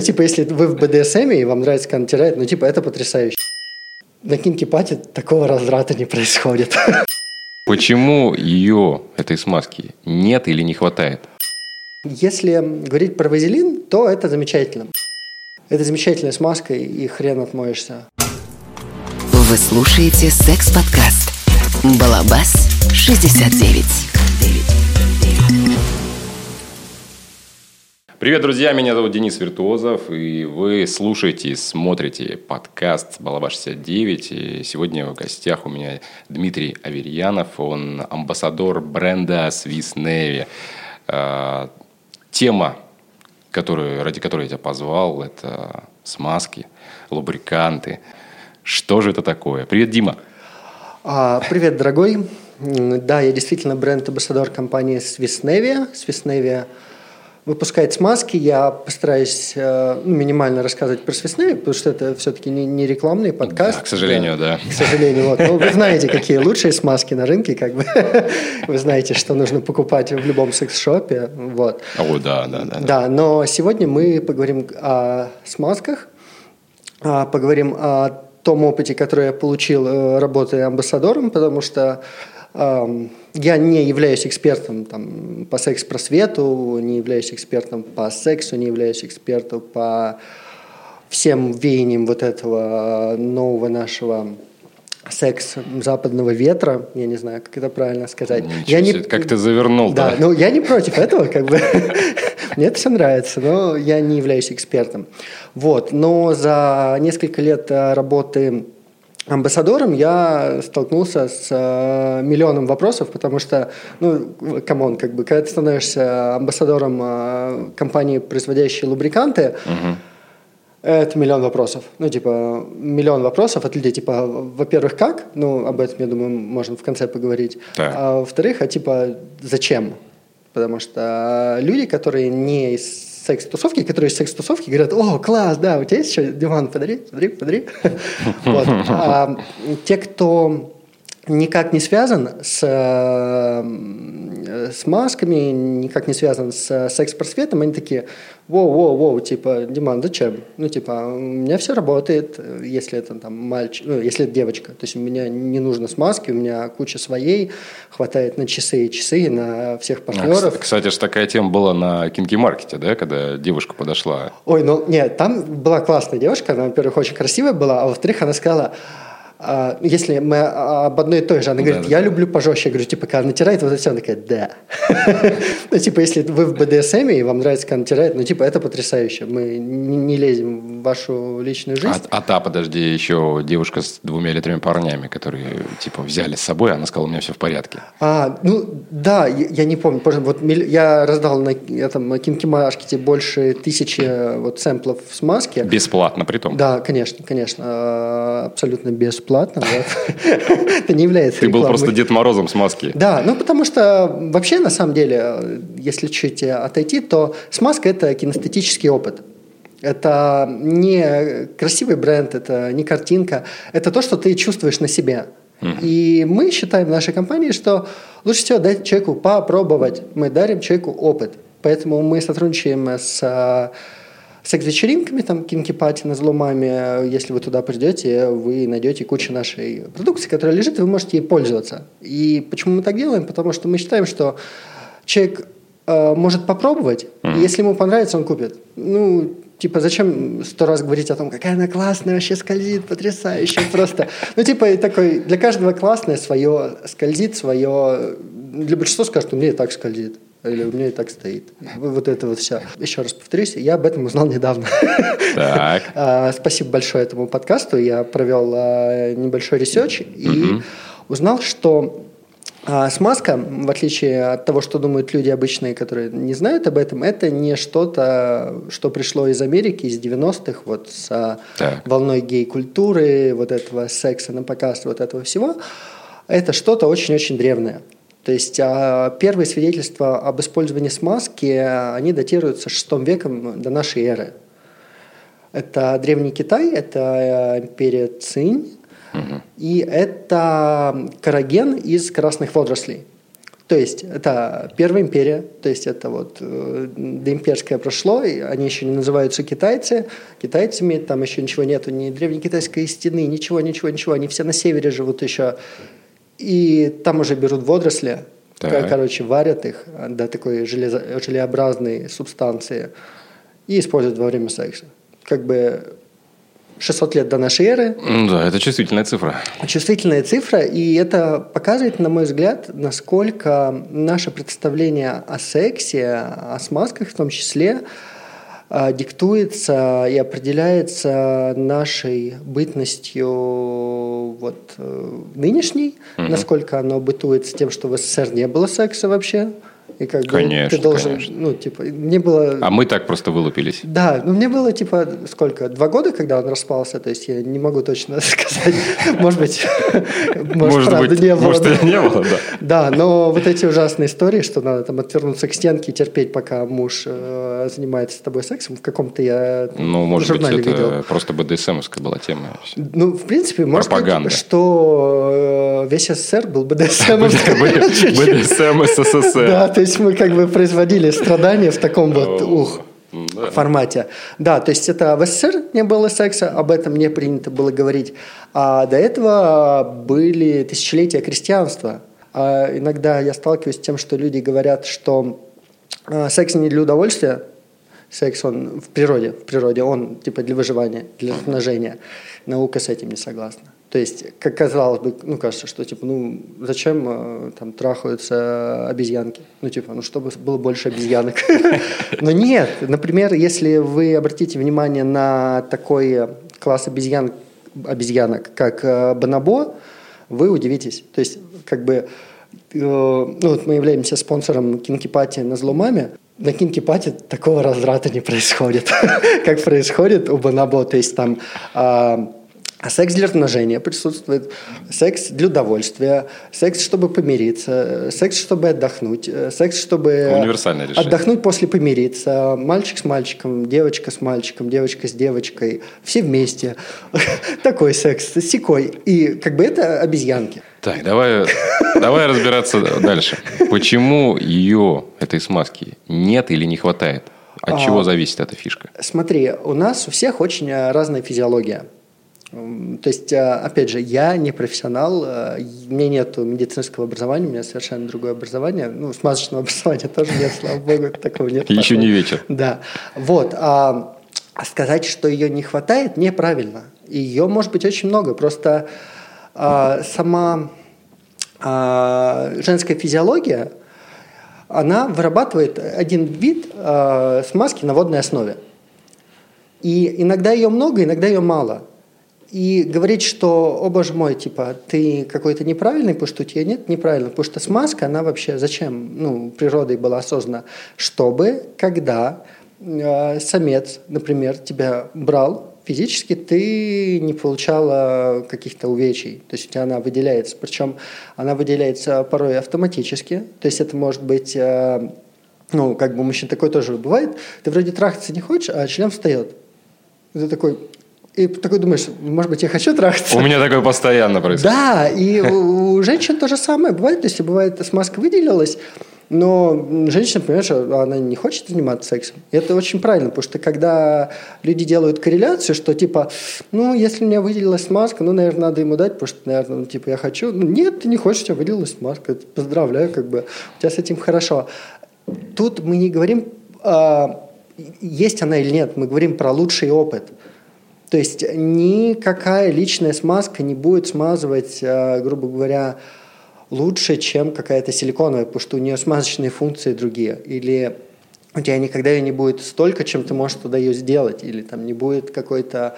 Ну, типа, если вы в БДСМ и вам нравится, когда натирает, ну, типа, это потрясающе. На кинки пати такого разрата не происходит. Почему ее, этой смазки, нет или не хватает? Если говорить про вазелин, то это замечательно. Это замечательная смазка, и хрен отмоешься. Вы слушаете секс-подкаст «Балабас 69». Привет, друзья, меня зовут Денис Виртуозов, и вы слушаете, смотрите подкаст «Балаба 69». И сегодня в гостях у меня Дмитрий Аверьянов, он амбассадор бренда Swiss Navy. А, тема, которую, ради которой я тебя позвал, это смазки, лубриканты. Что же это такое? Привет, Дима. А, привет, дорогой. Да, я действительно бренд-амбассадор компании Swiss Navy. Swiss Navy – выпускает смазки. Я постараюсь э, ну, минимально рассказывать про Свисневи, потому что это все-таки не, не рекламный подкаст. Да, к сожалению, да. да. К сожалению, вот. Ну, вы знаете, какие лучшие смазки на рынке, как бы. Вы знаете, что нужно покупать в любом секс-шопе. Вот. О, да, да, да. Да, но сегодня мы поговорим о смазках, а, поговорим о том опыте, который я получил, э, работая амбассадором, потому что я не являюсь экспертом там, по секс-просвету, не являюсь экспертом по сексу, не являюсь экспертом по всем веяниям вот этого нового нашего секс западного ветра, я не знаю, как это правильно сказать. Ничего я не... Как ты завернул, да? Да, ну я не против этого, как бы. Мне это все нравится, но я не являюсь экспертом. Вот, но за несколько лет работы амбассадором я столкнулся с э, миллионом вопросов, потому что, ну, come on, как бы, когда ты становишься амбассадором э, компании, производящей лубриканты, это миллион вопросов. Ну, типа, миллион вопросов от людей, типа, во-первых, как? Ну, об этом, я думаю, можно в конце поговорить. Так. А во-вторых, а типа, зачем? Потому что люди, которые не из секс-тусовки, которые секс-тусовки говорят, о, класс, да, у тебя есть еще диван, подари, подари, подари. а, те, кто никак не связан с, э, с масками, никак не связан с секс-просветом, они такие, воу-воу-воу, типа, Диман, зачем? Ну, типа, у меня все работает, если это там мальчик, ну, если это девочка, то есть у меня не нужно смазки, у меня куча своей, хватает на часы и часы, на всех партнеров. А, кстати же, такая тема была на Кинки-маркете, да, когда девушка подошла? Ой, ну, нет, там была классная девушка, она, во-первых, очень красивая была, а во-вторых, она сказала, а, если мы об одной и той же, она говорит, да, я да. люблю пожестче. Я говорю, типа, когда натирает, вот это все, она такая, да. ну, типа, если вы в БДСМ и вам нравится, когда натирает, ну, типа, это потрясающе. Мы не, лезем в вашу личную жизнь. А, а та, подожди, еще девушка с двумя или тремя парнями, которые, типа, взяли с собой, она сказала, у меня все в порядке. А, ну, да, я, я не помню. Вот я раздал на этом кинки-марашкете больше тысячи вот сэмплов смазки. Бесплатно при том? Да, конечно, конечно. А, абсолютно бесплатно бесплатно. Это не является Ты был просто Дед Морозом с маски. Да, ну потому что вообще на самом деле, если чуть отойти, то смазка – это кинестетический опыт. Это не красивый бренд, это не картинка, это то, что ты чувствуешь на себе. И мы считаем в нашей компании, что лучше всего дать человеку попробовать. Мы дарим человеку опыт. Поэтому мы сотрудничаем с секс-вечеринками, там, кинки-пати на зломами, если вы туда придете, вы найдете кучу нашей продукции, которая лежит, и вы можете ей пользоваться. И почему мы так делаем? Потому что мы считаем, что человек э, может попробовать, mm-hmm. и если ему понравится, он купит. Ну, типа, зачем сто раз говорить о том, какая она классная, вообще скользит, потрясающе, просто. Ну, типа, такой, для каждого классное свое скользит, свое... Для большинства скажут, у меня и так скользит. Или у меня и так стоит. Вот это вот все. Еще раз повторюсь, я об этом узнал недавно. Так. А, спасибо большое этому подкасту. Я провел а, небольшой research и узнал, что а, смазка, в отличие от того, что думают люди обычные, которые не знают об этом, это не что-то, что пришло из Америки, из 90-х, вот с так. волной гей-культуры, вот этого секса на показ, вот этого всего. Это что-то очень-очень древнее. То есть а, первые свидетельства об использовании смазки, они датируются VI веком до нашей эры. Это Древний Китай, это империя Цинь, угу. и это караген из красных водорослей. То есть это Первая империя, то есть это вот э, доимперское прошло, и они еще не называются китайцы, китайцами, там еще ничего нету, ни древнекитайской стены, ничего, ничего, ничего, они все на севере живут еще. И там уже берут водоросли, Так. короче, варят их до такой железо, желеобразной субстанции и используют во время секса. Как бы 600 лет до нашей эры, Да, это чувствительная цифра. чувствительная цифра, и это показывает, на мой взгляд, насколько наше представление о сексе, о смазках в том числе, диктуется и определяется нашей бытностью вот, э, нынешней, насколько оно бытует с тем, что в СССР не было секса вообще. И как бы Конечно, ты должен, конечно. ну, типа, не было... А мы так просто вылупились. Да, ну мне было типа сколько, два года, когда он распался, то есть я не могу точно сказать, может быть, может, правда, не было. может, не было, да. Да, но вот эти ужасные истории, что надо там отвернуться к стенке и терпеть, пока муж э, занимается с тобой сексом, в каком-то я Ну, может быть, это просто БДСМовская была тема. Ну, в принципе, Пропаганда. быть, что э, весь СССР был БДСМ. БДСМ СССР. Да, то есть мы как бы производили страдания в таком вот, ух, Да. формате. Да, то есть это в СССР не было секса, об этом не принято было говорить. А до этого были тысячелетия крестьянства. А иногда я сталкиваюсь с тем, что люди говорят, что а, секс не для удовольствия, секс он в природе, в природе он типа для выживания, для размножения. Наука с этим не согласна. То есть, как казалось бы, ну кажется, что типа, ну зачем э, там трахаются обезьянки? Ну типа, ну чтобы было больше обезьянок. Но нет, например, если вы обратите внимание на такой класс обезьян, обезьянок, как э, бонобо, вы удивитесь. То есть, как бы, э, ну, вот мы являемся спонсором кинкипати на зломаме, на кинкипати такого разрата не происходит, как происходит у бонобо. То есть там а, секс для размножения присутствует, секс для удовольствия, секс, чтобы помириться, секс, чтобы отдохнуть, секс, чтобы Универсальное решение. отдохнуть после помириться, мальчик с мальчиком, девочка с мальчиком, девочка с девочкой, все вместе. Такой секс, секой. И как бы это обезьянки. Так, давай, давай разбираться дальше. Почему ее, этой смазки, нет или не хватает? От А. чего зависит эта фишка? Смотри, у нас у всех очень э, разная физиология. То есть, э, опять же, я не профессионал, э, у меня нет медицинского образования, у меня совершенно другое образование. Ну, смазочного образования тоже нет, слава богу, такого нет. Еще не вечер. Да, вот. А, а сказать, что ее не хватает, неправильно. Ее может быть очень много. Просто а, сама а, женская физиология, она вырабатывает один вид а, смазки на водной основе. И иногда ее много, иногда ее мало. И говорить, что, о боже мой, типа, ты какой-то неправильный, потому что у тебя нет, неправильно. Потому что смазка, она вообще зачем, ну, природой была создана? Чтобы, когда э, самец, например, тебя брал, физически ты не получала каких-то увечий. То есть у тебя она выделяется. Причем она выделяется порой автоматически. То есть это может быть... э, ну, как бы мужчин такое тоже бывает. Ты вроде трахаться не хочешь, а член встает. Ты такой... И такой думаешь, может быть, я хочу трахаться? У меня такое постоянно происходит. Да, и у женщин то же самое бывает. То есть бывает, смазка выделилась, но женщина, понимаешь, она не хочет заниматься сексом. И это очень правильно, потому что когда люди делают корреляцию, что типа, ну, если у меня выделилась смазка, ну, наверное, надо ему дать, потому что, наверное, ну, типа, я хочу. Ну, нет, ты не хочешь, у тебя выделилась смазка. Поздравляю, как бы, у тебя с этим хорошо. Тут мы не говорим, а, есть она или нет, мы говорим про лучший опыт. То есть никакая личная смазка не будет смазывать, э, грубо говоря, лучше, чем какая-то силиконовая, потому что у нее смазочные функции другие. Или у тебя никогда ее не будет столько, чем ты можешь туда ее сделать. Или там не будет какой-то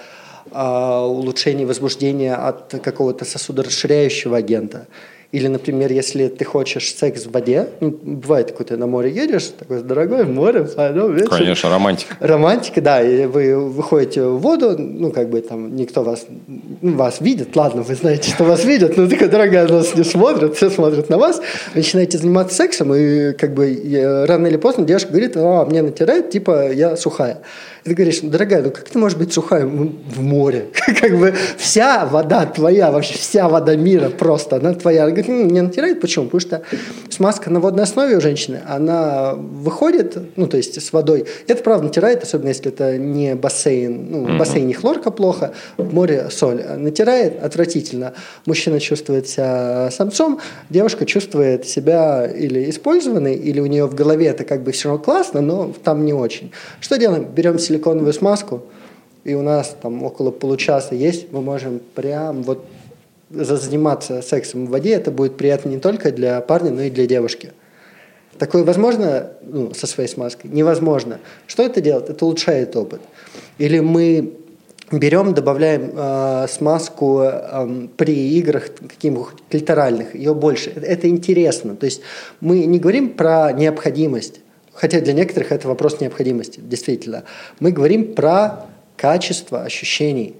а, улучшения возбуждения от какого-то сосудорасширяющего агента. Или, например, если ты хочешь секс в воде, ну, бывает такое, ты на море едешь, такое дорогое море, пойдем вечер. Конечно, романтика. Романтика, да, и вы выходите в воду, ну, как бы там никто вас, ну, вас видит, ладно, вы знаете, что вас видят, но такая дорогая нас не смотрят, все смотрят на вас, вы начинаете заниматься сексом, и как бы рано или поздно девушка говорит, а, мне натирает, типа, я сухая. И ты говоришь, дорогая, ну как ты можешь быть сухая в море? Как бы вся вода твоя, вообще вся вода мира просто, она твоя. Она говорит, «М, мне натирает, почему? Потому что смазка на водной основе у женщины, она выходит, ну, то есть с водой. Это, правда, натирает, особенно если это не бассейн. Ну, в бассейне хлорка плохо, в море соль. Натирает отвратительно. Мужчина чувствует себя самцом, девушка чувствует себя или использованной, или у нее в голове это как бы все равно классно, но там не очень. Что делаем? Берем силиконовую смазку, и у нас там около получаса есть, мы можем прям вот заниматься сексом в воде, это будет приятно не только для парня, но и для девушки. Такое возможно ну, со своей смазкой? Невозможно. Что это делает? Это улучшает опыт. Или мы берем, добавляем э, смазку э, при играх каких-нибудь клиторальных, ее больше. Это, это интересно. То есть мы не говорим про необходимость, хотя для некоторых это вопрос необходимости, действительно. Мы говорим про качество ощущений.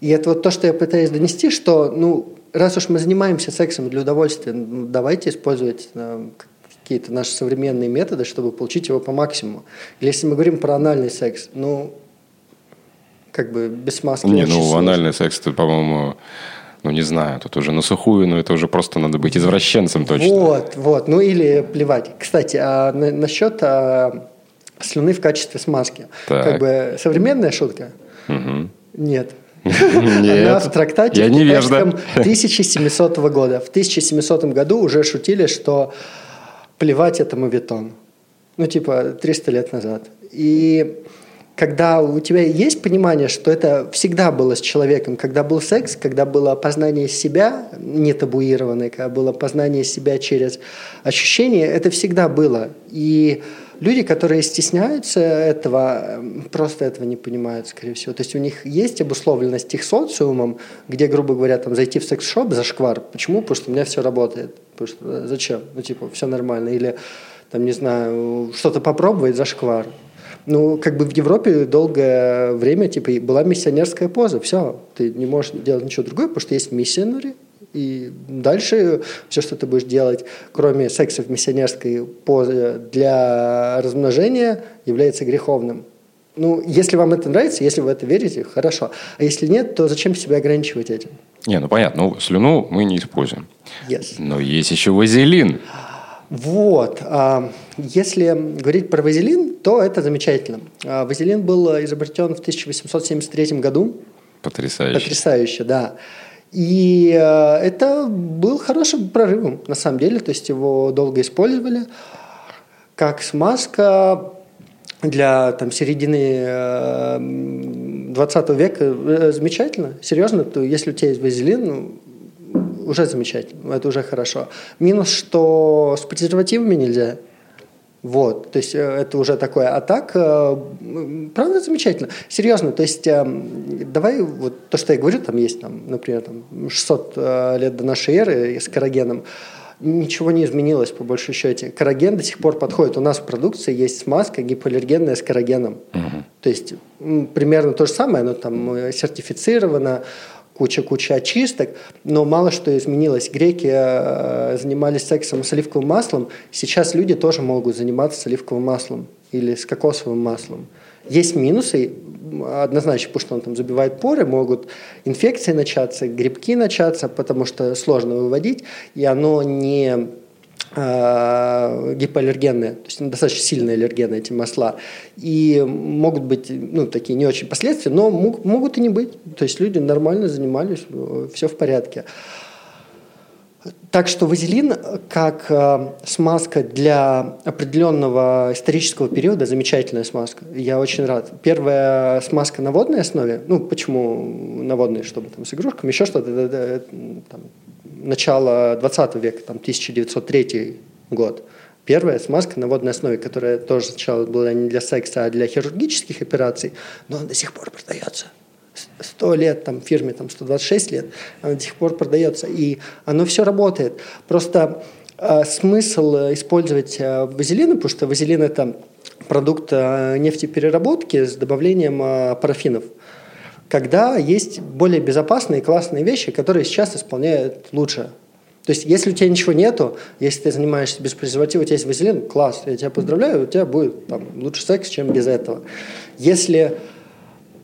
И это вот то, что я пытаюсь донести, что, ну, раз уж мы занимаемся сексом для удовольствия, ну, давайте использовать э, какие-то наши современные методы, чтобы получить его по максимуму. Или если мы говорим про анальный секс, ну, как бы без маски. Не, ну, сложно. анальный секс, это, по-моему, ну, не знаю, тут уже на сухую, но это уже просто надо быть извращенцем точно. Вот, вот, ну или плевать. Кстати, а на, насчет а, слюны в качестве смазки. Так. Как бы современная шутка? Угу. Нет. Нет, Она в трактате я китайском 1700 года. В 1700 году уже шутили, что плевать это мавитон. Ну, типа, 300 лет назад. И когда у тебя есть понимание, что это всегда было с человеком, когда был секс, когда было познание себя, не табуированное, когда было познание себя через ощущения, это всегда было. И люди, которые стесняются этого, просто этого не понимают, скорее всего. То есть у них есть обусловленность их социумом, где, грубо говоря, там зайти в секс-шоп за шквар. Почему? Потому что у меня все работает. Потому что э, зачем? Ну, типа, все нормально. Или, там, не знаю, что-то попробовать за шквар. Ну, как бы в Европе долгое время, типа, была миссионерская поза. Все, ты не можешь делать ничего другое, потому что есть миссионеры, и дальше все, что ты будешь делать, кроме секса в миссионерской позе для размножения, является греховным. Ну, если вам это нравится, если вы в это верите, хорошо. А если нет, то зачем себя ограничивать этим? Не, ну понятно, ну, слюну мы не используем. Yes. Но есть еще вазелин. Вот. А, если говорить про вазелин, то это замечательно. А, вазелин был изобретен в 1873 году. Потрясающе. Потрясающе, да. И э, это был хорошим прорывом, на самом деле. То есть его долго использовали как смазка для там, середины 20 э, века. Э, замечательно, серьезно. То если у тебя есть вазелин, ну, уже замечательно, это уже хорошо. Минус, что с презервативами нельзя. Вот, то есть э, это уже такое. А так, э, правда, замечательно. Серьезно, то есть э, давай вот то, что я говорю, там есть, там, например, там 600 лет до нашей эры с карагеном, ничего не изменилось по большей счете. Караген до сих пор подходит. У нас в продукции есть смазка гипоаллергенная с карагеном. Угу. То есть примерно то же самое, но там сертифицировано, куча-куча очисток, но мало что изменилось. Греки э, занимались сексом с оливковым маслом, сейчас люди тоже могут заниматься с оливковым маслом или с кокосовым маслом. Есть минусы, однозначно, потому что он там забивает поры, могут инфекции начаться, грибки начаться, потому что сложно выводить, и оно не гипоаллергенные, то есть достаточно сильные аллергены эти масла. И могут быть ну, такие не очень последствия, но мог, могут и не быть. То есть люди нормально занимались, все в порядке. Так что вазелин как э, смазка для определенного исторического периода замечательная смазка. Я очень рад. Первая смазка на водной основе. Ну, почему на водной? Чтобы там с игрушками, еще что-то. Там, начала 20 века, там 1903 год. Первая смазка на водной основе, которая тоже сначала была не для секса, а для хирургических операций, но она до сих пор продается. 100 лет, там, фирме там, 126 лет, она до сих пор продается. И оно все работает. Просто э, смысл использовать э, вазелин, потому что вазелин – это продукт э, нефтепереработки с добавлением э, парафинов – когда есть более безопасные классные вещи, которые сейчас исполняют лучше. То есть, если у тебя ничего нету, если ты занимаешься без презерватива, у тебя есть вазелин, класс, я тебя поздравляю, у тебя будет там, лучше секс, чем без этого. Если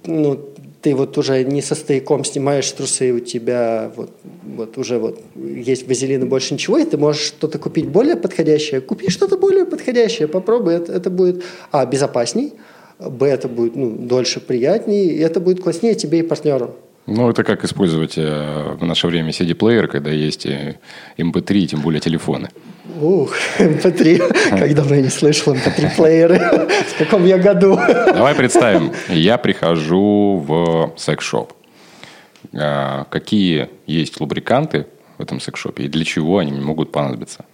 ну, ты вот уже не со стояком снимаешь трусы, у тебя вот, вот уже вот есть вазелин и больше ничего, и ты можешь что-то купить более подходящее. Купи что-то более подходящее, попробуй, это, это будет, а, безопасней, б, это будет ну, дольше приятнее, и это будет класснее тебе и партнеру. Ну, это как использовать э, в наше время CD-плеер, когда есть MP3, э, тем более телефоны. Ух, MP3. Как давно я не слышал MP3-плееры. В каком я году? Давай представим. Я прихожу в секс-шоп. А, какие есть лубриканты в этом секс-шопе и для чего они могут понадобиться?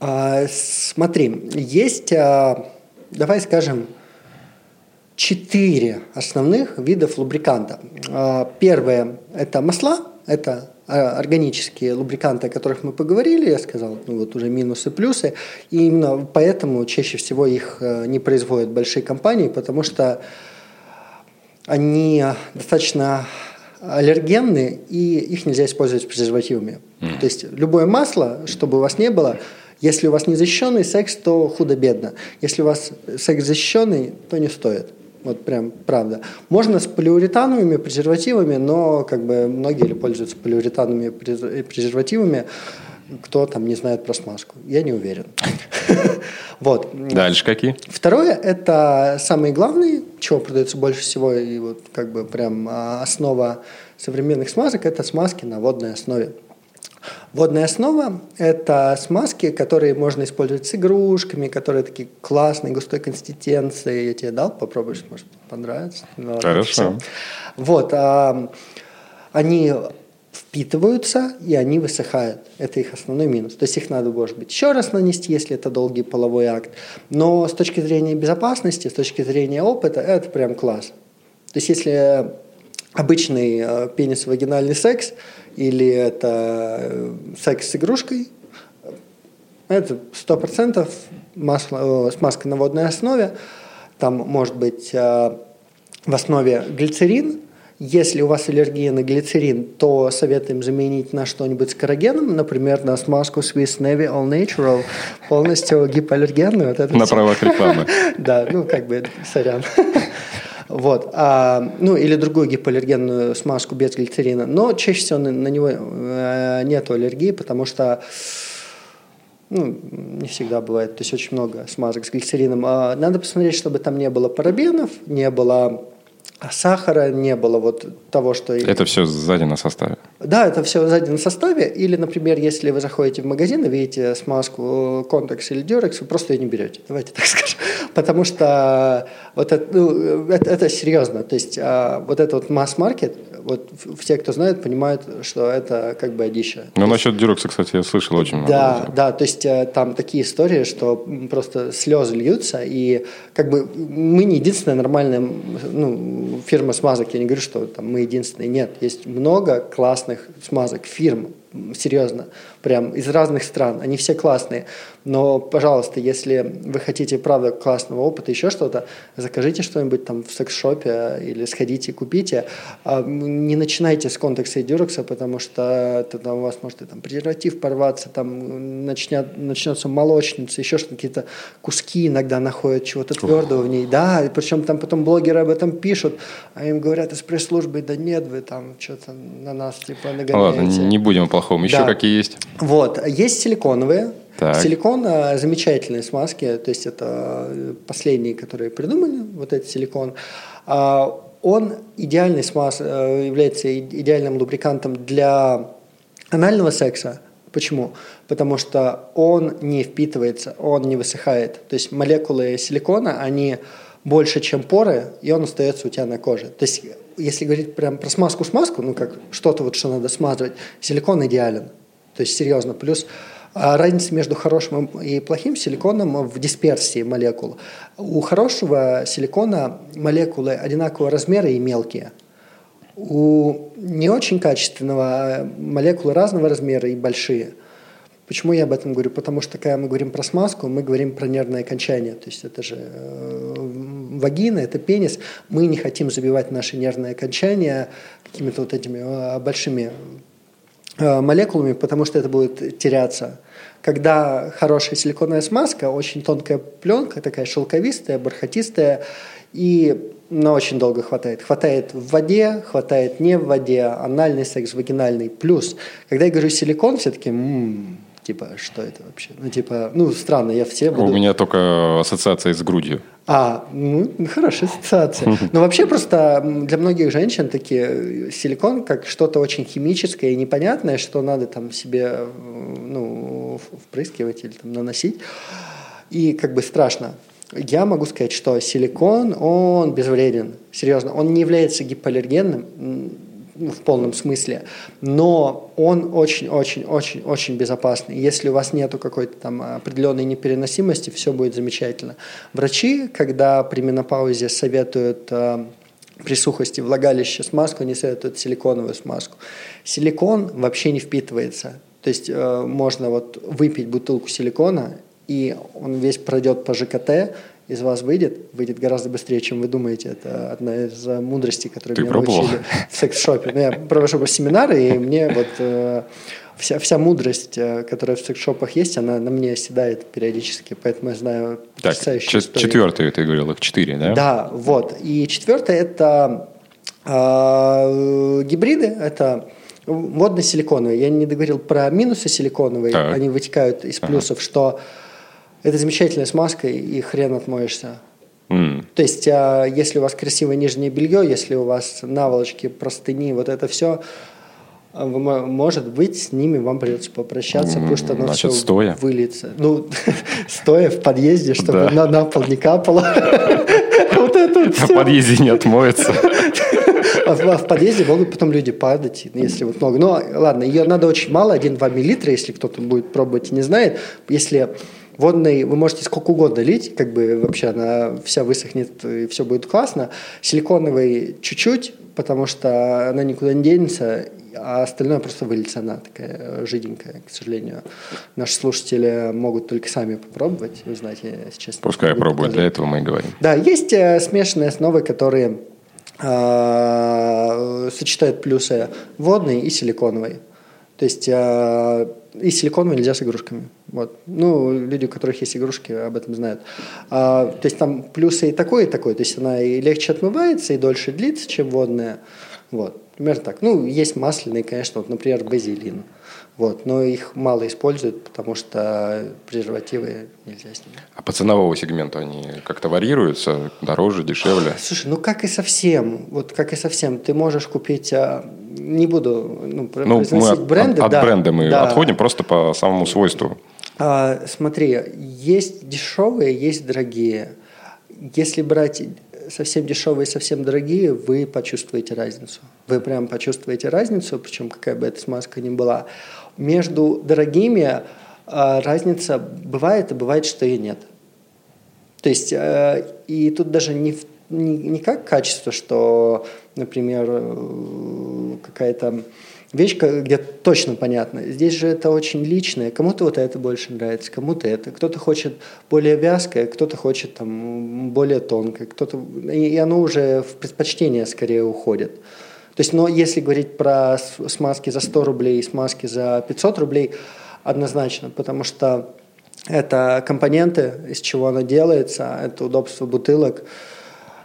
А, смотри, есть, а, давай скажем, четыре основных видов лубриканта. А, первое – это масла, это а, органические лубриканты, о которых мы поговорили, я сказал, ну вот уже минусы, плюсы, и именно поэтому чаще всего их э, не производят большие компании, потому что они достаточно аллергенны, и их нельзя использовать с презервативами. Mm. То есть любое масло, чтобы у вас не было, если у вас незащищенный секс, то худо-бедно. Если у вас секс защищенный, то не стоит. Вот прям правда. Можно с полиуретановыми презервативами, но как бы многие пользуются полиуретановыми презервативами, кто там не знает про смазку. Я не уверен. Вот. Дальше какие? Второе – это самые главные, чего продается больше всего, и вот как бы прям а, основа современных смазок – это смазки на водной основе. Водная основа – это смазки, которые можно использовать с игрушками, которые такие классные, густой консистенции. Я тебе дал, попробуешь, может, понравится. Ну, Хорошо. Вот. А, они впитываются, и они высыхают. Это их основной минус. То есть их надо, может быть, еще раз нанести, если это долгий половой акт. Но с точки зрения безопасности, с точки зрения опыта, это прям класс. То есть если обычный э, пенис-вагинальный секс – или это э, секс с игрушкой, это сто процентов масло, э, смазка на водной основе. Там может быть э, в основе глицерин. Если у вас аллергия на глицерин, то советуем заменить на что-нибудь с карагеном, например, на смазку Swiss Navy All Natural, полностью гипоаллергенную. Вот на правах рекламы. Да, ну как бы, сорян. Вот. А, ну, или другую гипоаллергенную смазку без глицерина. Но чаще всего на, на него э, нет аллергии, потому что ну, не всегда бывает. То есть очень много смазок с глицерином. А надо посмотреть, чтобы там не было парабенов, не было а сахара не было вот того, что... Это все сзади на составе? Да, это все сзади на составе. Или, например, если вы заходите в магазин и видите смазку Contex или Durex, вы просто ее не берете. Давайте так скажем. Потому что вот это, ну, это, это серьезно. То есть а, вот этот вот масс-маркет, вот все, кто знает, понимают, что это как бы одища. Ну, насчет Durex, кстати, я слышал очень много. Да, да, то есть э, там такие истории, что просто слезы льются, и как бы мы не единственная нормальная ну, фирма смазок. Я не говорю, что там, мы единственные. Нет, есть много классных смазок, фирм, серьезно, прям из разных стран. Они все классные. Но, пожалуйста, если вы хотите, правда, классного опыта, еще что-то, закажите что-нибудь там в секс-шопе или сходите купите. А, не начинайте с контекста и дюрекса, потому что тогда у вас может и там презерватив порваться, там начнет, начнется молочница, еще что-то, какие-то куски иногда находят чего-то твердого в ней. Да, и причем там потом блогеры об этом пишут, а им говорят из пресс-службы, да нет, вы там что-то на нас типа нагоняете. Ладно, не будем о плохом. Еще да. какие есть? Вот, есть силиконовые, так. Силикон – замечательные смазки, то есть это последние, которые придумали, вот этот силикон. А, он идеальный смаз, э, является идеальным лубрикантом для анального секса. Почему? Потому что он не впитывается, он не высыхает. То есть молекулы силикона, они больше, чем поры, и он остается у тебя на коже. То есть если говорить прям про смазку-смазку, ну как что-то вот, что надо смазывать, силикон идеален. То есть серьезно. Плюс а разница между хорошим и плохим силиконом в дисперсии молекул. У хорошего силикона молекулы одинакового размера и мелкие. У не очень качественного молекулы разного размера и большие. Почему я об этом говорю? Потому что, когда мы говорим про смазку, мы говорим про нервное окончание. То есть это же э, вагина, это пенис. Мы не хотим забивать наши нервные окончания какими-то вот этими э, большими э, молекулами, потому что это будет теряться когда хорошая силиконовая смазка, очень тонкая пленка, такая шелковистая, бархатистая, и на очень долго хватает. Хватает в воде, хватает не в воде, анальный секс, вагинальный. Плюс, когда я говорю силикон, все таки м-м, типа, что это вообще? Ну, типа, ну, странно, я все буду... У меня только ассоциация с грудью. А, ну, хорошая ассоциация. Но вообще просто для многих женщин такие силикон как что-то очень химическое и непонятное, что надо там себе, ну, впрыскивать или там наносить. И как бы страшно. Я могу сказать, что силикон, он безвреден, серьезно. Он не является гипоаллергенным ну, в полном смысле, но он очень-очень-очень-очень безопасный. Если у вас нету какой-то там определенной непереносимости, все будет замечательно. Врачи, когда при менопаузе советуют э, при сухости влагалища смазку, они советуют силиконовую смазку. Силикон вообще не впитывается. То есть э, можно вот выпить бутылку силикона и он весь пройдет по ЖКТ, из вас выйдет, выйдет гораздо быстрее, чем вы думаете. Это одна из э, мудростей, которые Ты меня пробовал? научили в секс-шопе. Ну, я провожу семинары, и мне вот э, вся, вся мудрость, э, которая в секс-шопах есть, она на мне оседает периодически, поэтому я знаю Так, потрясающие истории. четвертый ты говорил, их четыре, да? Да, вот. И четвертое – это э, гибриды, это водно-силиконовые. Я не договорил про минусы силиконовые, Так. они вытекают из плюсов, что это замечательная смазка, и хрен отмоешься. М. То есть, а, если у вас красивое нижнее белье, если у вас наволочки, простыни, вот это все, мо- может быть, с ними вам придется попрощаться, потому что оно Значит, все стоя? выльется. Ну, стоя в подъезде, чтобы Да. на, на пол не капало. Вот это вот В подъезде не отмоется. А в, а в подъезде могут потом люди падать, если вот много. Но ладно, ее надо очень мало, 1-2 миллилитра, если кто-то будет пробовать и не знает. Если водный, вы можете сколько угодно лить, как бы вообще она вся высохнет и все будет классно. Силиконовый чуть-чуть, потому что она никуда не денется, а остальное просто выльется, она такая жиденькая, к сожалению. Наши слушатели могут только сами попробовать, я сейчас... не Пускай пробуют, для этого мы и говорим. Да, есть э, смешанные основы, которые э, сочетают плюсы водной и силиконовой. То есть э, и силиконовой нельзя с игрушками. Вот. Ну, люди, у которых есть игрушки, об этом знают. А, то есть там плюсы и такой, и такой. То есть она и легче отмывается, и дольше длится, чем водная. Вот. Примерно так. Ну, есть масляные, конечно, вот, например, базилин. Вот. Но их мало используют, потому что презервативы нельзя с ними. А по ценовому сегменту они как-то варьируются? Дороже, дешевле? Слушай, ну как и совсем, вот как и совсем, ты можешь купить, а, не буду ну, Ну, мы произносить от, бренды, от да, бренда мы да. отходим просто по самому свойству. А, смотри, есть дешевые, есть дорогие. Если брать совсем дешевые совсем дорогие, вы почувствуете разницу. Вы прям почувствуете разницу, причем какая бы эта смазка ни была. Между дорогими а, разница бывает, и бывает, что и нет. То есть, э, и тут даже не, не, не как качество, что, например, э, какая-то вещь, где точно понятно. Здесь же это очень личное. Кому-то вот это больше нравится, кому-то это. Кто-то хочет более вязкое, кто-то хочет там более тонкое, кто-то... И оно уже в предпочтение скорее уходит. То есть, но если говорить про смазки за 100 рублей и смазки за 500 рублей, однозначно, потому что это компоненты, из чего оно делается, это удобство бутылок.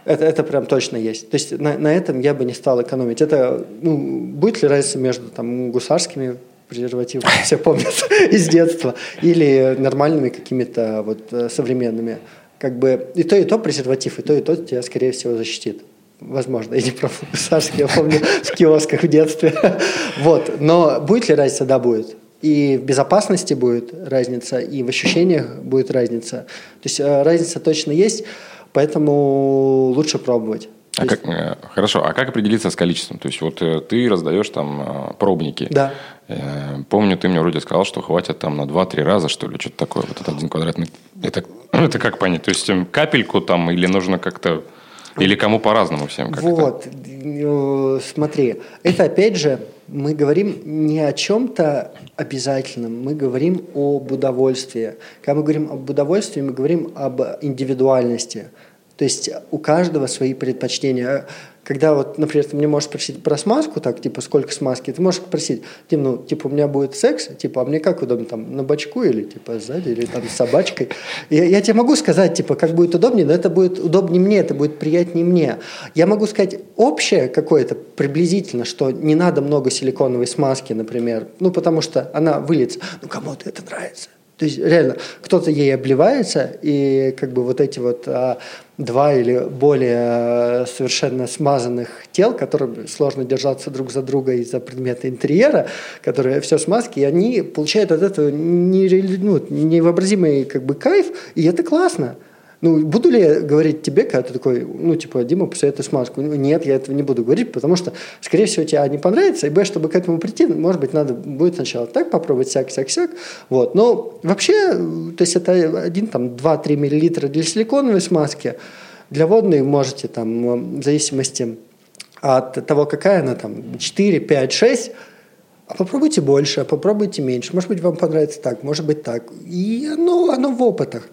Это, это прям точно есть. То есть на, на этом я бы не стал экономить. Это, ну, будет ли разница между там, гусарскими презервативами, все помнят из детства, или нормальными какими-то вот э, современными. Как бы и то, и то презерватив, и то, и то тебя, скорее всего, защитит. Возможно, я не пробовал гусарский, я помню в киосках в детстве. Вот. Но будет ли разница? Да, будет. И в безопасности будет разница, и в ощущениях будет разница. То есть э, разница точно есть, поэтому лучше пробовать. А То как, э, хорошо, а как определиться с количеством? То есть вот э, ты раздаешь там пробники. Да. Помню, ты мне вроде сказал, что хватит там на 2-3 раза, что ли, что-то такое. Вот этот один квадратный. Это, это как понять? То есть капельку там или нужно как-то... Или кому по-разному всем? Как это? Вот, э, смотри, это опять же мы говорим не о чем-то обязательном, мы говорим об удовольствии. Когда мы говорим об удовольствии, мы говорим об индивидуальности. То есть у каждого свои предпочтения. Когда вот, например, ты мне можешь спросить про смазку, так, типа, сколько смазки, ты можешь спросить, Дим, ну, типа, у меня будет секс, типа, а мне как удобно, там, на бочку или, типа, сзади, или там с собачкой. Я, я тебе могу сказать, типа, как будет удобнее, но это будет удобнее мне, это будет приятнее мне. Я могу сказать общее какое-то, приблизительно, что не надо много силиконовой смазки, например, ну, потому что она выльется. Ну, кому-то это нравится. То есть реально кто-то ей обливается, и как бы вот эти вот а, два или более а, совершенно смазанных тел, которым сложно держаться друг за друга из-за предмета интерьера, которые все смазки, и они получают от этого нере, ну, невообразимый как бы кайф, и это классно. Ну, буду ли я говорить тебе, когда ты такой, ну, типа, Дима, посоветуй смазку? Нет, я этого не буду говорить, потому что, скорее всего, тебе, а, не понравится, и, б, чтобы к этому прийти, может быть, надо будет сначала так попробовать, сяк, сяк, сяк. Вот. Но вообще, то есть это один, там, 2-3 миллилитра для силиконовой смазки, для водной можете, там, в зависимости от того, какая она, там, 4, 5, 6, а попробуйте больше, а попробуйте меньше. Может быть, вам понравится так, может быть так. И оно, оно в опытах.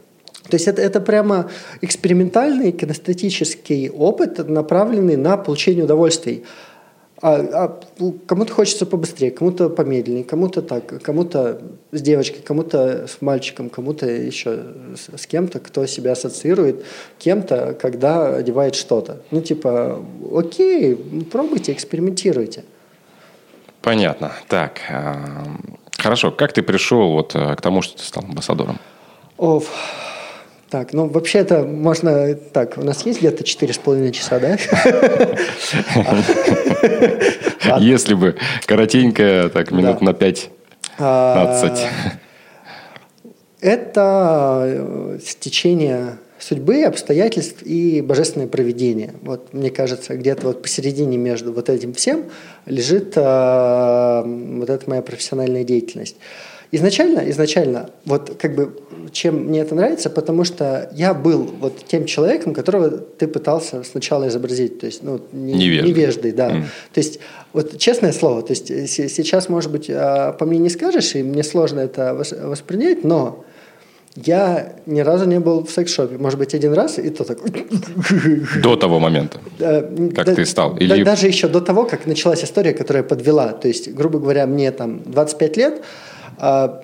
То есть это, это прямо экспериментальный кинестетический опыт, направленный на получение удовольствий. А, а кому-то хочется побыстрее, кому-то помедленнее, кому-то так, кому-то с девочкой, кому-то с мальчиком, кому-то еще с, с кем-то, кто себя ассоциирует кем-то, когда одевает что-то. Ну, типа, окей, пробуйте, экспериментируйте. Понятно. Так, э, хорошо. Как ты пришел вот э, к тому, что ты стал амбассадором? Оф. Так, ну вообще это можно... Так, у нас есть где-то 4,5 часа, да? Если бы коротенько, так, минут на 5 15. Это э, стечение судьбы, обстоятельств и божественное проведение. Вот, мне кажется, где-то вот посередине между вот этим всем лежит э, вот эта моя профессиональная деятельность. Изначально, изначально, вот как бы чем мне это нравится, потому что я был вот тем человеком, которого ты пытался сначала изобразить, то есть ну, не, невеждой. невеждой, да. Mm. То есть вот честное слово, то есть сейчас, может быть, а, по мне не скажешь, и мне сложно это воспринять, но я ни разу не был в секс-шопе. Может быть, один раз, и то так... До того момента, как да, ты стал? Или... Даже еще до того, как началась история, которая подвела. То есть, грубо говоря, мне там 25 лет, а,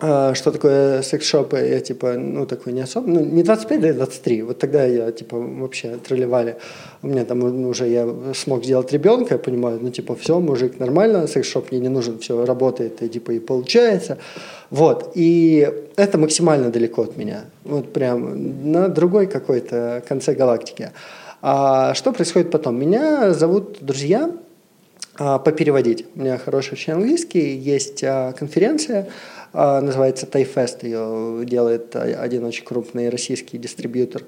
а, что такое секс-шоп, я типа, ну, такой не особо, ну, не 25, да, 23. Вот тогда я, типа, вообще тролливали. У меня там уже я смог сделать ребенка, я понимаю, ну, типа, все, мужик, нормально, секс-шоп мне не нужен, все работает, и, типа, и получается. Вот, и это максимально далеко от меня. Вот прям на другой какой-то конце галактики. А что происходит потом? Меня зовут друзья, попереводить. У меня хороший очень английский, есть а, конференция, а, называется Тайфест, ее делает один очень крупный российский дистрибьютор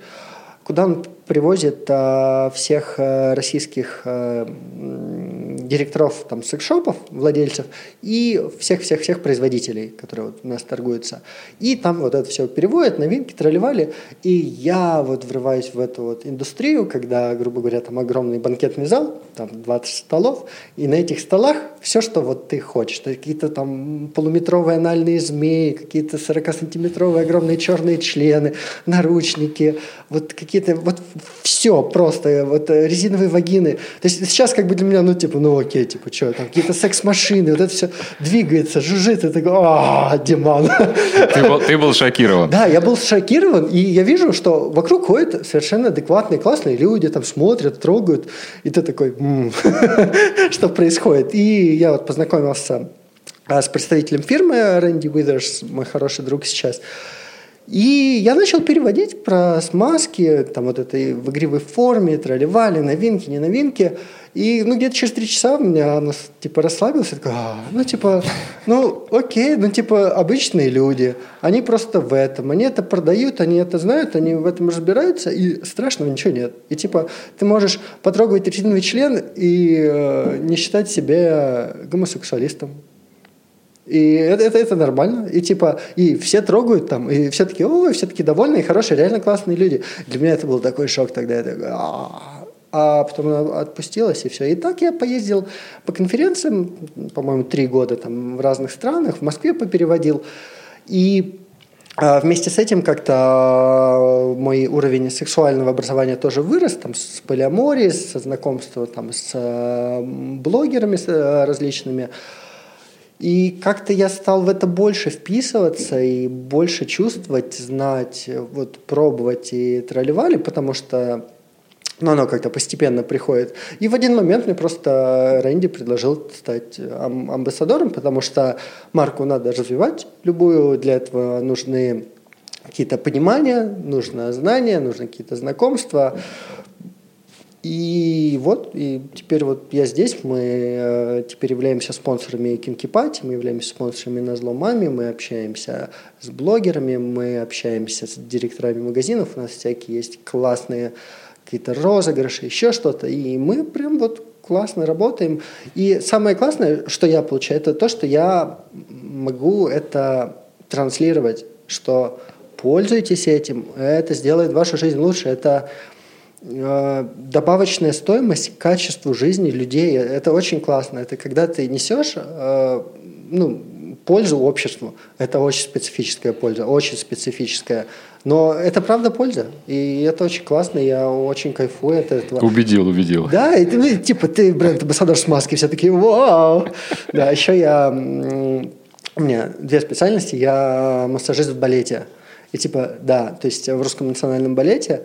куда он привозит а, всех а, российских а, директоров там, секшопов, владельцев и всех-всех-всех производителей, которые вот у нас торгуются. И там вот это все переводят, новинки, тролливали. И я вот врываюсь в эту вот индустрию, когда, грубо говоря, там огромный банкетный зал, там 20 столов, и на этих столах все, что вот ты хочешь. Какие-то там полуметровые анальные змеи, какие-то 40-сантиметровые огромные черные члены, наручники, вот какие-то, вот все просто, вот резиновые вагины. То есть сейчас как бы для меня, ну, типа, ну, окей, типа, что, там какие-то секс-машины, вот это все двигается, жужжит, и такой, а, Диман. Ты был, ты был шокирован. Да, я был шокирован, и я вижу, что вокруг ходят совершенно адекватные, классные люди, там смотрят, трогают, и ты такой, что происходит? И я вот познакомился а, с представителем фирмы Рэнди Уидерс, мой хороший друг сейчас, и я начал переводить про смазки, там вот этой в игривой форме, тролливали, новинки, не новинки. И ну, где-то через три часа у меня она типа расслабился, такой, а, ну типа, ну окей, ну типа обычные люди, они просто в этом, они это продают, они это знают, они в этом разбираются, и страшного ничего нет. И типа ты можешь потрогать резиновый член и э, не считать себя гомосексуалистом. И это, это, это нормально. И типа, и все трогают там, и все таки ой, все таки довольные, хорошие, реально классные люди. Для меня это был такой шок тогда. Я такой, а потом она отпустилась, и все. И так я поездил по конференциям, по-моему, три года там в разных странах, в Москве попереводил. И А вместе с этим как-то мой уровень сексуального образования тоже вырос, там, с полиаморией, со знакомства там, с блогерами различными. И как-то я стал в это больше вписываться и больше чувствовать, знать, вот пробовать и тролливали, потому что ну, оно как-то постепенно приходит. И в один момент мне просто Рэнди предложил стать амбассадором, потому что марку надо развивать любую, для этого нужны какие-то понимания, нужно знания, нужны какие-то знакомства. И вот, и теперь вот я здесь, мы э, теперь являемся спонсорами Кинкипати, мы являемся спонсорами на маме, мы общаемся с блогерами, мы общаемся с директорами магазинов, у нас всякие есть классные какие-то розыгрыши, еще что-то, и мы прям вот классно работаем. И самое классное, что я получаю, это то, что я могу это транслировать, что пользуйтесь этим, это сделает вашу жизнь лучше, это добавочная стоимость к качеству жизни людей. Это очень классно. Это когда ты несешь э, ну, пользу обществу. Это очень специфическая польза, очень специфическая. Но это правда польза. И это очень классно, я очень кайфую от этого. Убедил, убедил. Да, и ты, ну, типа ты бренд-амбассадор с маски, все такие, вау! Да, еще я, у меня две специальности, я массажист в балете. И типа, да, то есть в русском национальном балете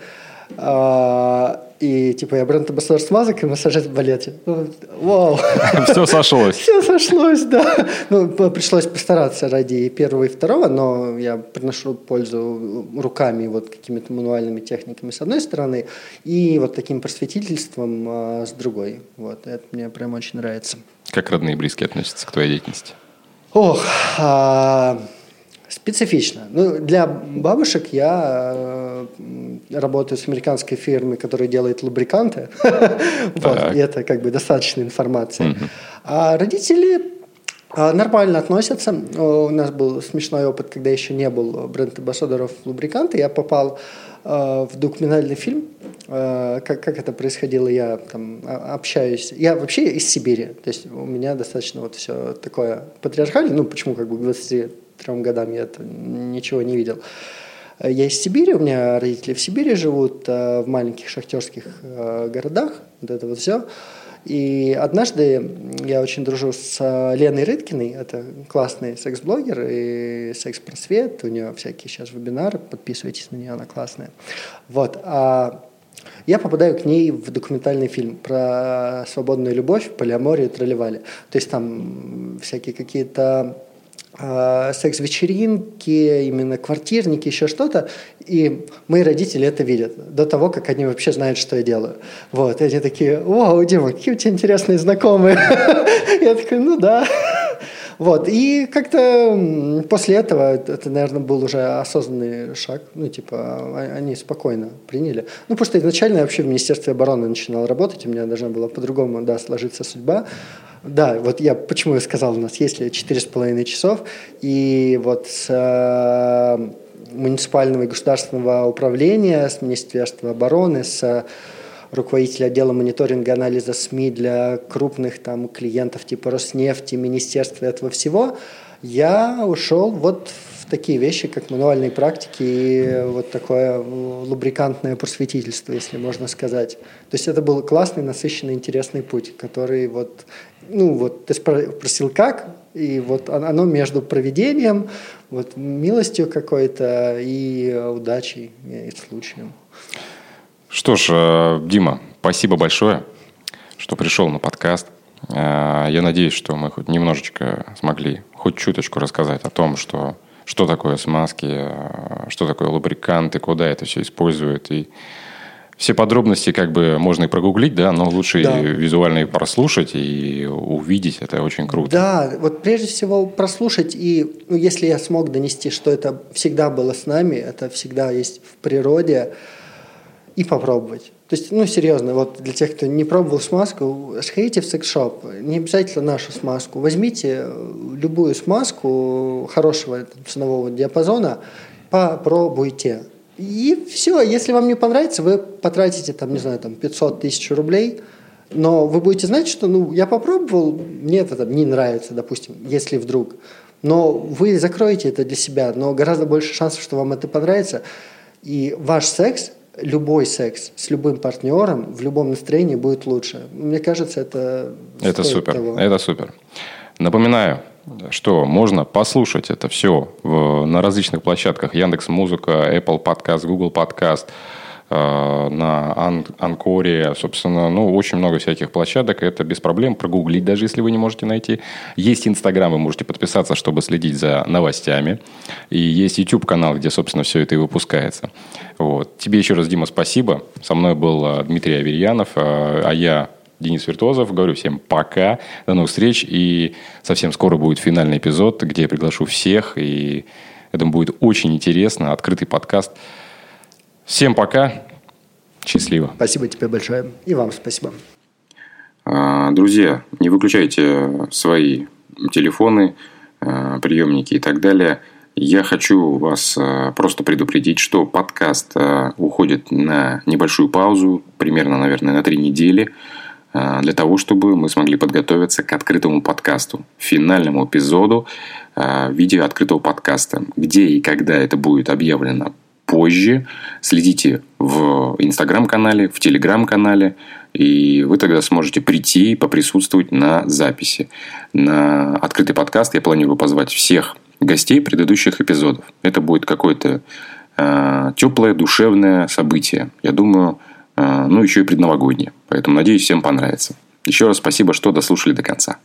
и типа я бренд-амбассадор смазок и массажист в балете. Ну, вау! Все сошлось. Все сошлось, да. Ну, пришлось постараться ради первого и второго, но я приношу пользу руками, вот какими-то мануальными техниками с одной стороны, и вот таким просветительством а, с другой. Вот, это мне прям очень нравится. Как родные и близкие относятся к твоей деятельности? Ох, а, Специфично. Ну, для бабушек я э, работаю с американской фирмой, которая делает лубриканты. и это как бы достаточно информации. А родители э, нормально относятся. У нас был смешной опыт, когда еще не был бренд-амбассадоров лубриканта. Я попал э, в документальный фильм. Э, как, как это происходило, я там общаюсь. Я вообще из Сибири. То есть у меня достаточно вот все такое патриархальное. Ну, почему как бы 20 трем годам я ничего не видел. Я из Сибири, у меня родители в Сибири живут, э, в маленьких шахтерских э, городах, вот это вот все. И однажды я очень дружу с э, Леной Рыткиной, это классный секс-блогер и секс-просвет, у нее всякие сейчас вебинары, подписывайтесь на нее, она классная. Вот, а я попадаю к ней в документальный фильм про свободную любовь, полиаморию, тролливали. То есть там всякие какие-то секс-вечеринки, именно квартирники, еще что-то. И мои родители это видят до того, как они вообще знают, что я делаю. Вот, и они такие, вау, Дима, какие у тебя интересные знакомые. Я такой, ну да. Вот, и как-то после этого, это, наверное, был уже осознанный шаг, ну, типа, а, они спокойно приняли. Ну, потому что изначально я вообще в Министерстве обороны начинал работать, у меня должна была по-другому, да, сложиться судьба. Да, вот я почему я сказал, у нас есть четыре с половиной часов, и вот с э, муниципального и государственного управления, с Министерства обороны, с руководителя отдела мониторинга анализа СМИ для крупных там клиентов типа Роснефти, Министерства этого всего, я ушел вот в такие вещи, как мануальные практики и вот такое лубрикантное просветительство, если можно сказать. То есть это был классный, насыщенный, интересный путь, который вот ну вот ты спросил как, и вот оно между проведением, вот милостью какой-то и удачей, и случаем. Что ж, э, Дима, спасибо большое, что пришел на подкаст. Э, я надеюсь, что мы хоть немножечко смогли, хоть чуточку рассказать о том, что, что такое смазки, э, что такое лубриканты, куда это все используют и все подробности как бы можно и прогуглить, да, но лучше да. визуально и прослушать и увидеть. Это очень круто. Да, вот прежде всего прослушать и, ну, если я смог донести, что это всегда было с нами, это всегда есть в природе, и попробовать. То есть, ну, серьезно, вот для тех, кто не пробовал смазку, сходите в секс-шоп, не обязательно нашу смазку, возьмите любую смазку хорошего ценового диапазона, попробуйте. И все, если вам не понравится, вы потратите, там, не знаю, там 500 тысяч рублей, Но вы будете знать, что ну, я попробовал, мне это там, не нравится, допустим, если вдруг. Но вы закроете это для себя, но гораздо больше шансов, что вам это понравится. И ваш секс, любой секс с любым партнером в любом настроении будет лучше. Мне кажется, это Это супер, того. это супер. Напоминаю, что можно послушать это все на различных площадках Яндекс Музыка, Apple Podcast, Google Podcast, Э, на Анкоре, собственно, ну, очень много всяких площадок, это без проблем прогуглить, даже если вы не можете найти. Есть Инстаграм, вы можете подписаться, чтобы следить за новостями. И есть YouTube-канал, где, собственно, все это и выпускается. Вот. Тебе еще раз, Дима, спасибо. Со мной был э, Дмитрий Аверьянов, э, а я Денис Виртуозов. Говорю всем пока, до новых встреч. И совсем скоро будет финальный эпизод, где я приглашу всех. И это будет очень интересно. Открытый подкаст. Всем пока. Счастливо. Спасибо тебе большое. И вам спасибо. А, друзья, не выключайте свои телефоны, а, приемники и так далее. Я хочу вас а, просто предупредить, что подкаст уходит на небольшую паузу, примерно, наверное, на три недели, для того, чтобы мы смогли подготовиться к открытому подкасту, финальному эпизоду в виде открытого подкаста. Где и когда это будет объявлено, позже. Следите в Инстаграм-канале, в Телеграм-канале, и вы тогда сможете прийти и поприсутствовать на записи. На открытый подкаст я планирую позвать всех гостей предыдущих эпизодов. Это будет какое-то э, теплое, душевное событие. Я думаю, э, ну еще и предновогоднее. Поэтому надеюсь, всем понравится. Еще раз спасибо, что дослушали до конца.